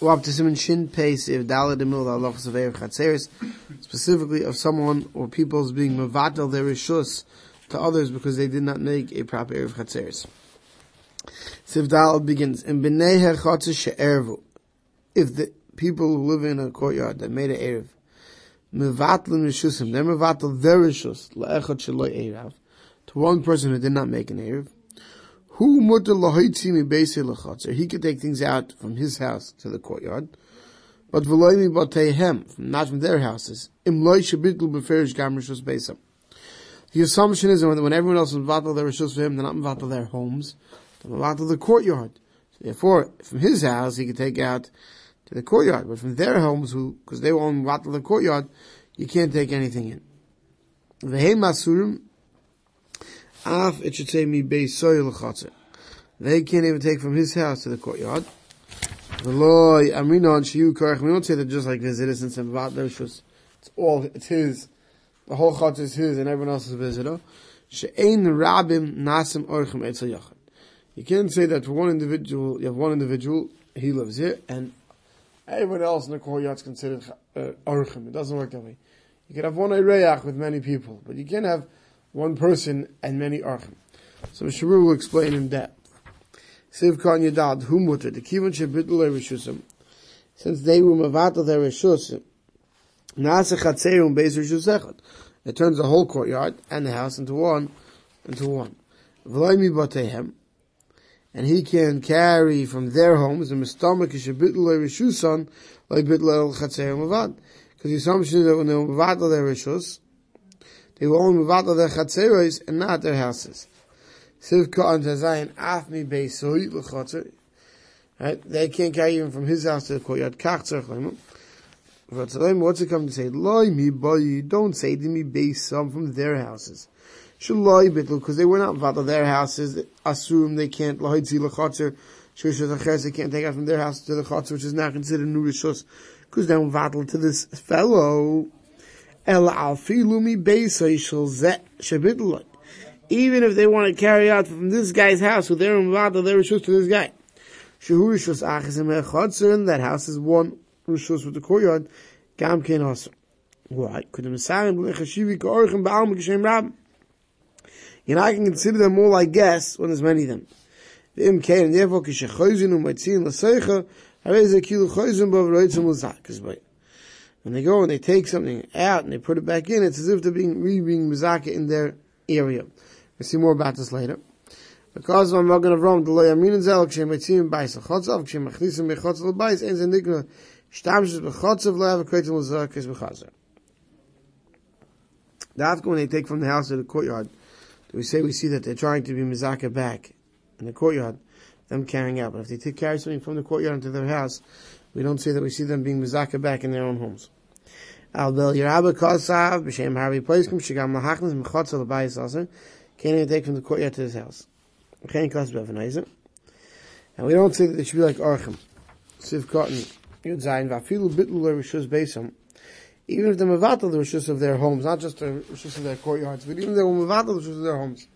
We're up to Simon Shin Pace if Dalad Emil Halachas of Erev Chatzeres, specifically of someone or people's being Mavatal their Rishus to others because they did not make a proper Erev Chatzeres. Siv Dalad begins, in B'nei HaChatzer She'ervu, if the people who live in a courtyard that made an Erev, Mevatlim Rishusim, they're their Rishus, Sheloi to one person who did not make an Erev, who. He could take things out from his house to the courtyard, but v'loimi bateihem, not from their houses. Beferish gam beisam. The assumption is that when everyone else is vatal their rishus for him, they're not vatal their homes, they're vatal the courtyard. So therefore, from his house, he could take out to the courtyard, but from their homes, who because they own vatal the courtyard, you can't take anything in. V'hei masurim Af, it should say mi beisoy l'chatzer. They can't even take from his house to the courtyard. The V'loy aminon shiu karach. We don't say that just like visitors and some It's all, it's his. The whole chatzer is his and everyone else is a visitor. She'ein rabim nasim orchem etzel yachad. You can't say that for one individual, you have one individual, he lives here, and everyone else in the courtyard is considered uh. It doesn't work that way. You can have one Ireyach with many people, but you can't have one person and many archim. So Sharu will explain in depth. Siv kan yadad the. Since they were mavatal their rishusim, nasa chatzerum beis rishusechot. It turns the whole courtyard and the house into one, into one. V'loimi and he can carry from their homes the mistamach shebitl rishusan like bitl chatzerum avad. Because the assumption is that when they were mavatal their rishus, they were only mevata their chatzeros and not their houses. Sivka beisoi l'chatzer. Right? They can't carry even from his house to the courtyard. Kach tzarech leimah. What's it come to say? Loi mi boy, don't say to me base some from their houses. Shaloi because they were not vata their houses. Assume they can't lohitzzi l'chatzer. Shushas acheres, they can't take out from their house to the chatzer, which is now considered new rishus. Because they were vatal to this fellow. Even if they want to carry out from this guy's house, with their mvada, their rishus to this guy. Shehu rishus achis and that house is one rishus with the courtyard. Gam ken also. Why? Could the Messiah b'lechashivi ka'orchem ba'al m'kishem rab? You know, I can consider them all, like guests when there's many of them. V'im ken, and therefore, kishechoizin u'maitzin l'seicha, harei ze kilu choizin b'av roitzim l'zakis b'ay. When they go and they take something out and they put it back in, it's as if they're being re being mizaka in their area. We'll see more about this later. Because going to run the when they take from the house to the courtyard, we say we see that they're trying to be mizaka back in the courtyard, them carrying out. But if they take carry something from the courtyard into their house, we don't say that we see them being mizaka back in their own homes. Al bel Kosav, B'Shem Harbi Poiskim, Shigam Lahachnas, also, can't even take from the courtyard to his house. Bevenizer. Eh? And we don't say that it should be like Archim. Siv Yud Zayin, Vafilu Bitlu Rishus Beisam, even if they're Mavatal the Rishus of their homes, not just the Rishus of their courtyards, but even if they're Mavatal the Rishus of their homes,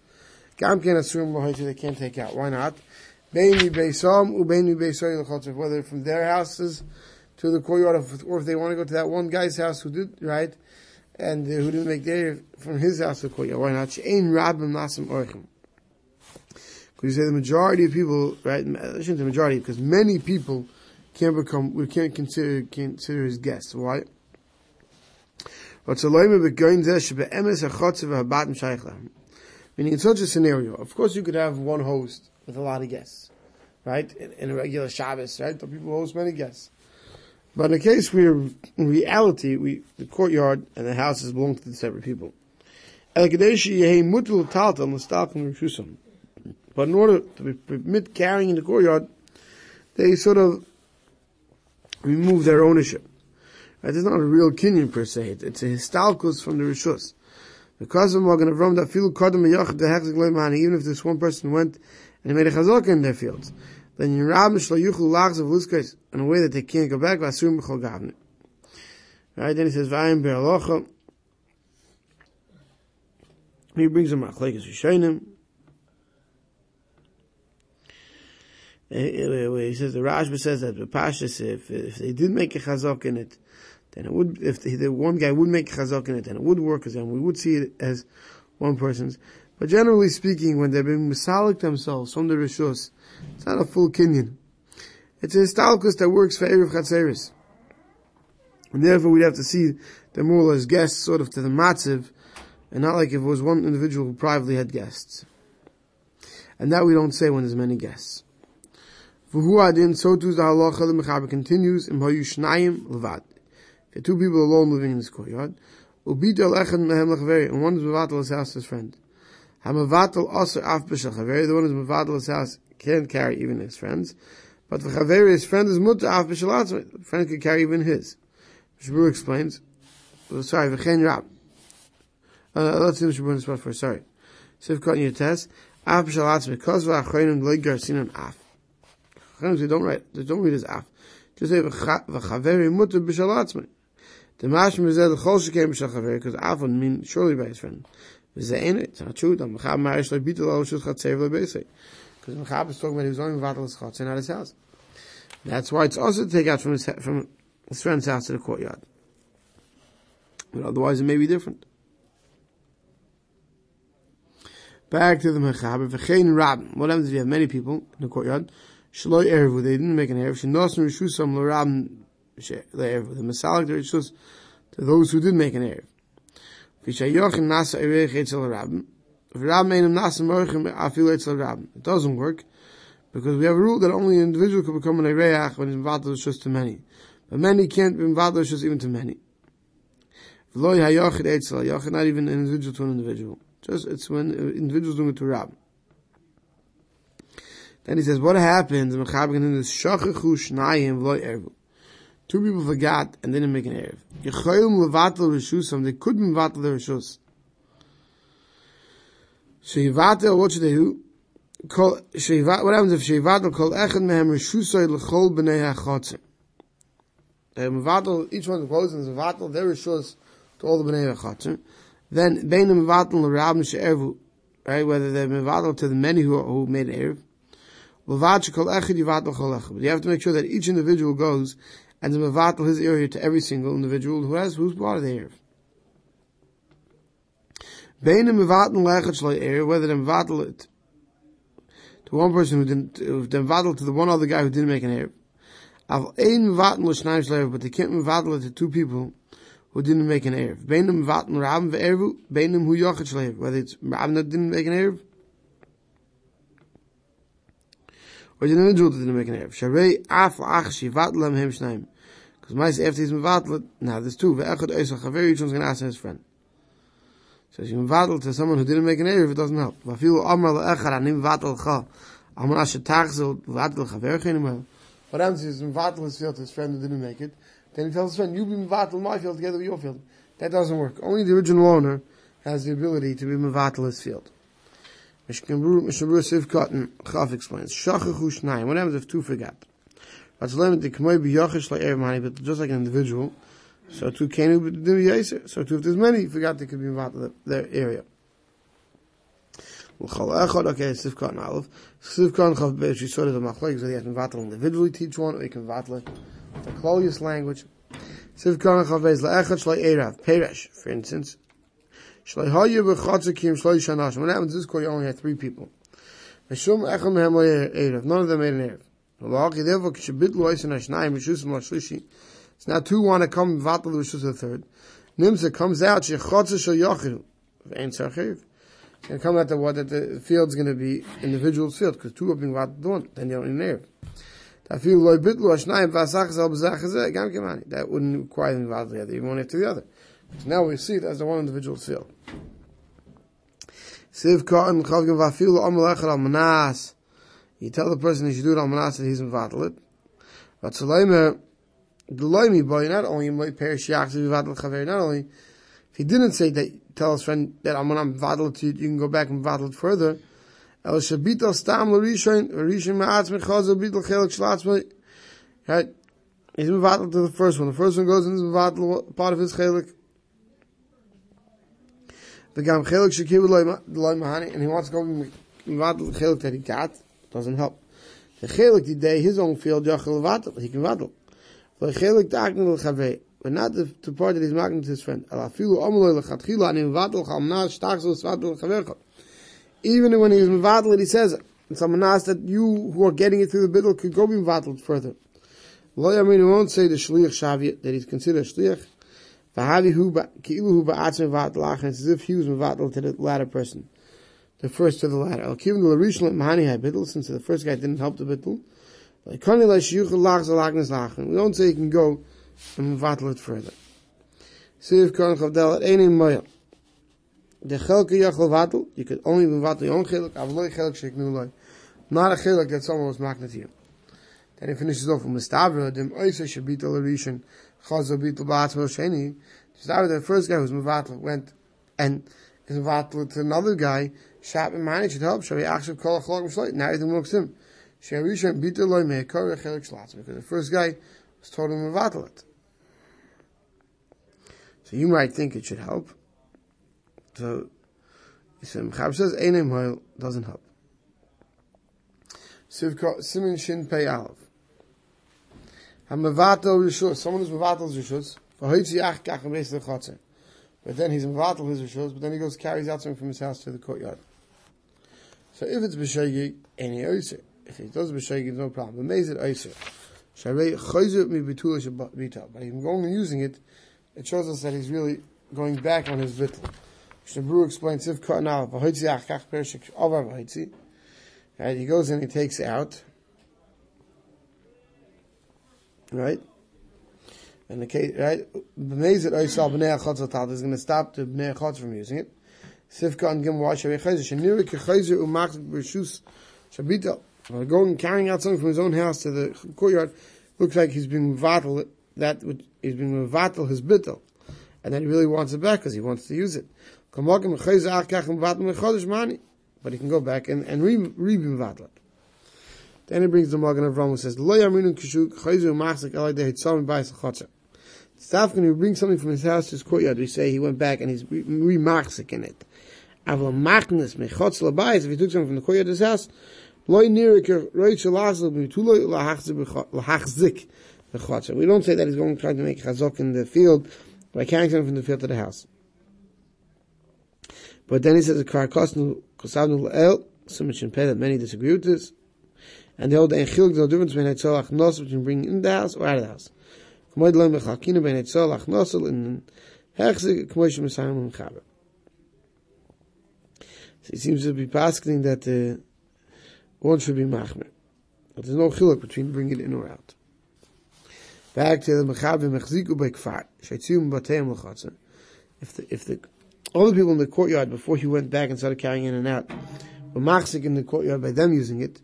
Gam can assume they can't take out. Why not? Beini Beisam, Ubeini Beisam, whether from their houses, to the courtyard, or if they want to go to that one guy's house who did right, and who didn't make their from his house the courtyard. Why not? She'ain rabbim nasim orchim. Because you say the majority of people, right? I shouldn't say majority, because many people can't become, we can't consider consider his guests. Why? Meaning in such a scenario, of course you could have one host with a lot of guests, right? In, in a regular Shabbos, right? The people host many guests. But in a case where, in reality, we, the courtyard and the houses belong to the separate people. But in order to permit carrying in the courtyard, they sort of remove their ownership. Right? It's not a real kinyan per se. It's a histalkus from the rishus. Because of Magen that feel kodem the even if this one person went and he made a chazaka in their fields then you rab shlo yuchlu lachs of luskes in a way that they can't go back vasum b'chol gavne. Right, then he says, vayim be'alocha. He brings him a machlekes rishonim. Eh, eh, he says the Rashba says that the Pashas, if if they did make a chazak in it, then it would. If the, the one guy would make a chazak in it, then it would work as them. We would see it as one person's. But generally speaking, when they've been misalik themselves from the rishus, it's not a full kinyan. It's a histalkus that works for erev chatzeris, and therefore we'd have to see them all as guests, sort of to the matziv, and not like if it was one individual who privately had guests. And that we don't say when there's many guests. V'hu adin, so too the halacha, the mechaber continues, im hoyu shnayim levad. The two people alone living in this courtyard. Ubid al mehem lechaveri, and one is mevatel his house, his friend. Hamavatel also af b'shal chaveri, the one is mevatel his house, can't carry even his friends. But for chaveri, his friend is mutter af b'shal the friend can carry even his. Shabur explains, oh, sorry, v'chen rab. Uh, let's see the Shabur in spot for, sorry. Siv cut in your test. Af b'shal atzmi, kos v'achroinim legar sinan af. They don't write, they don't read as af. Just say v'chaveri mutter b'shal atzmi. The mashma is that the chol shekem b'shal chaveri, because af would mean surely by his friend. Mechab. Because mechab is talking about he was only vatal his chatzev, not his house. That's why it's also to take out from his, from his friend's house to the courtyard. But otherwise it may be different. Back to the mechaber, v'chein rabin. What happens if you have many people in the courtyard? Shaloi erevu, they didn't make an erev. Shenosim rishusam l'rabin le'erevu. The masalik rishus to those who did make an erev. It doesn't work because we have a rule that only an individual can become an ereach when he's involved rishus to many. But many can't be involved rishus even to many. V'loi hayochid etzel, yochid not even an individual to an individual. Just, it's when individuals doing it to rabin. Then he says, what happens? Two people forgot and didn't make an erev. They couldn't vatal the rishus. Sheivatel, what should they do? What happens if Sheivatel kol echad mehem rishusay l'chol b'nei ha'chotzim? Mevatel, each one of the is mevatel their rishus to all the b'nei ha'chotzim. Then, beinim mevatel l'rabim she'ervu, right, whether they're to the many who, who made an erev, but you have to make sure that each individual goes and the mevatel his area to every single individual who has who's part of the area. Whether they mevatel it to one person who didn't, if they mevatel to the one other guy who didn't make an area. But they can't mevatel it to two people who didn't make an Erev. Beinim vaten Rabin ve'erevu, beinim hu yochid shleiv. Whether it's Rabin that didn't make an Erev, or the individual that didn't make an Erev. Sharei af ach shivat lam hem shnaim. Because my after he's mevatel, now there's two. Ve'echad oisa chaver, each one's going to ask his friend. So if you mevatel to someone who didn't make an Erev, it doesn't help. Vafilu amar le'echad, ani mevatel cha. Amar ashe tachzel, mevatel chaver chenim What happens is mevatel his field his friend who didn't make it. Then he tells his friend, you be mevatel my field together with your field. That doesn't work. Only the original owner has the ability to be mevatel his field. Mishkabru Siv Cotton Chaf explains. Shachachu Shnayim. What happens if two forgot? That's limited. The Kamoy be Yachish like Erev but just like an individual. So two Kenu do Yaser. So two if there's many forgot they could be involved in their area. Okay, Siv Cotton Aleph. Siv Cotton Chaf Beis. She sort of the machlek so they have to vatal individually teach one, or you can vatal the Klolius language. Siv Cotton Chaf Beis Le'echad Shlai Erev. Peresh, for instance. What happens this you only had three people? None of them made an Erev. It's now two want to come vatal rishus the third. Nimsa comes out shechotze shel sarchiv. It's going to come out that what that the field's going to be individual's field because two are being vatal one. Then you need an Erev. feel loy bitlu hashnayim v'asach zel b'zach gam kemani. That wouldn't require them vatal together, even one after the other. So now we see it as the one individual field. Siv Katan Chavgim Vafil Amal Echad Al Manas. You tell the person he should do it Al Manas that he's invatal it. But Salayme, the Loimi boy, not only might perish Yachs Vivatal Chaver, not only, if he didn't say that, tell his friend that I'm to invatal to you, you can go back and it further. El Shabital Stam Larishain, Larishain Ma'atz Mechazel Bital Chelik Shlatzmei. Right? He's invatal to the first one. The first one goes in the invatal part of his Chelik. The gam chelik shekivu loy mahani, and he wants to go mvad chelik that he got, doesn't help. The chelik the day his own field yachal vatal he can vatal. The chelik taknul chavei but not the, the part that he's marking to his friend. Alafilu amaloi lechatchila anim vatal chalmna shtachzos vatal chavercha. Even when he's mevatel he says it. And someone asked that you who are getting it through the middle could go be mevatel further. Lo yamin won't say the shliach shavia that he's considered shliach. It's as if he was mevatel to the latter person. The first to the latter. Al kivin the rishon mahani had since the first guy didn't help the bittel. We don't say you can go and mevatel it further. Siv kan chavdel at einim moya. The chelke yachol vatel, you could only mevatel your own chelek, avloi chelek sheknu loy. Not a chelek that someone was magnet to you. Then he finishes off with Mustavra, dem oisa bitel ba'atzmo sheni. The first guy who was mevatel, went and is mevatel to another guy, shap and managed to help, shavi achshav kol achlog mishloit, now everything works him. Sharishan bitel loy me'ekor chelek shlatz, because the first guy was him mevatel it. So you might think it should help. So, so Mechaber says, Einem Hoil doesn't help. Sivka, Simin Shin Pei Aleph. HaMevatel Rishus, someone who's Mevatel Rishus. But then he's Mevatel his Rishus, but then he goes, carries out something from his house to the courtyard. So if it's B'shegi, any Oyser. If he does B'shegi, no problem. But Mezit Oyser. Sharei Choyzer Mi B'tul Shabbat By him going and using it, it shows us that he's really going back on his vittel. Shabru explains if now v'hoitzi achkach pershik over v'hoitzi. Right, he goes and he takes out. Right, and the case right b'mezit oisal b'nei achotz atal is going to stop the b'nei achotz from using it. Sivka and gim wash away chayzer shenira kechayzer umachzik b'rishus shabita. Going carrying out something from his own house to the courtyard looks like he's being vatal that which he's being vatal his bittel, and then he really wants it back because he wants to use it. But he can go back and, and re, re. Then he brings the Magen Rome and says, Lo yaminu kishu chayzu machzik elay de hitzam b'ayis l'chotzer. Staff when he brings something from his house to his courtyard, we say he went back and he's re-machzik in it. Aval machnes mechotz l'bayis, if he took something from the courtyard of his house, loy nirike roit shalazl b'mituloi lahachzik l'chotzer. We don't say that he's going to try to make chazok in the field by carrying something from the field to the house. But then he says, "Kosavnu el." So much in pay that many disagree with this, and they the old enchilg no difference between etzolach nos which you bring in the house or out of the house. Ben mechaber. So he seems to be asking that uh, one should be machmer. But there's no chiluk between bringing it in or out. Back to the mechaber mechziku by kfar shaitzim bateim l'chatzah. If the if the all the people in the courtyard before he went back and started carrying in and out were machzik in the courtyard by them using it,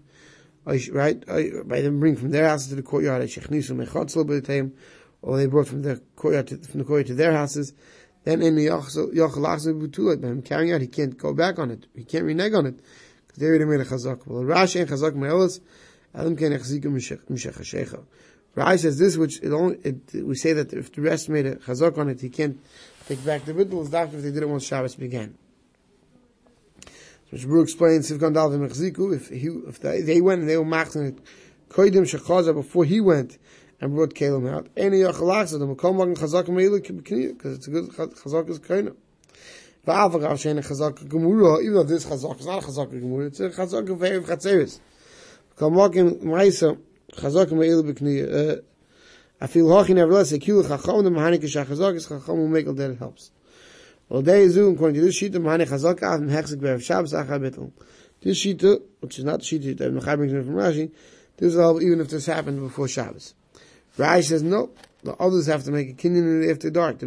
right? By them bringing from their houses to the courtyard, or they brought from the courtyard to, from the courtyard to their houses. Then in the yochel by him carrying out, he can't go back on it. He can't renege on it because they already made a chazak. Well, Rashi and chazak me'elas adam ken echzikum mishech Rashi says this, which it only it, we say that if the rest made a chazak on it, he can't take back the bittul is doctor if they did it once Shabbos began. So Shbru explains Sivkan Dal Mechziku, if he if they, they went and they were machzing it Koidim Shechaza before he went and brought Kalim out. Any Yachalach them Makom Magen Chazak Meili because it's a good Chazak is Kaina. Va'avav Shein Chazak Gemura, even though this Chazak is not a Chazak Gemura, it's a Chazak of Ve'ev Chatzeris. Makom Magen Maisa Chazak Meili B'Kniyah. Uh, I feel hochi nevertheless a kilu chacham the mahani kishachazak is chacham will make that it helps. Well, day is according to this sheet the mahani chazak av ah, mehechzik be'ev shabbos achar betel. This sheet, which is not the sheet that Mechai brings in from Rashi, this is all even if this happened before Shabbos. Rashi says no, the others have to make a kinyan after dark.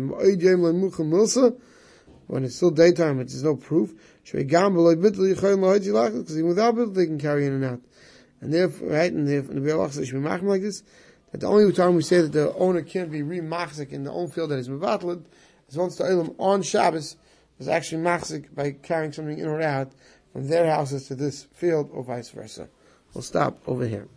When it's still daytime, it is no proof. Because even without bittul, they can carry in and out. And therefore, right, and therefore, the Be'alach says, like this, that the only time we say that the owner can't be re-machzik in the own field that is mevatlid is once the on Shabbos is actually machzik by carrying something in or out from their houses to this field or vice versa. We'll stop over here.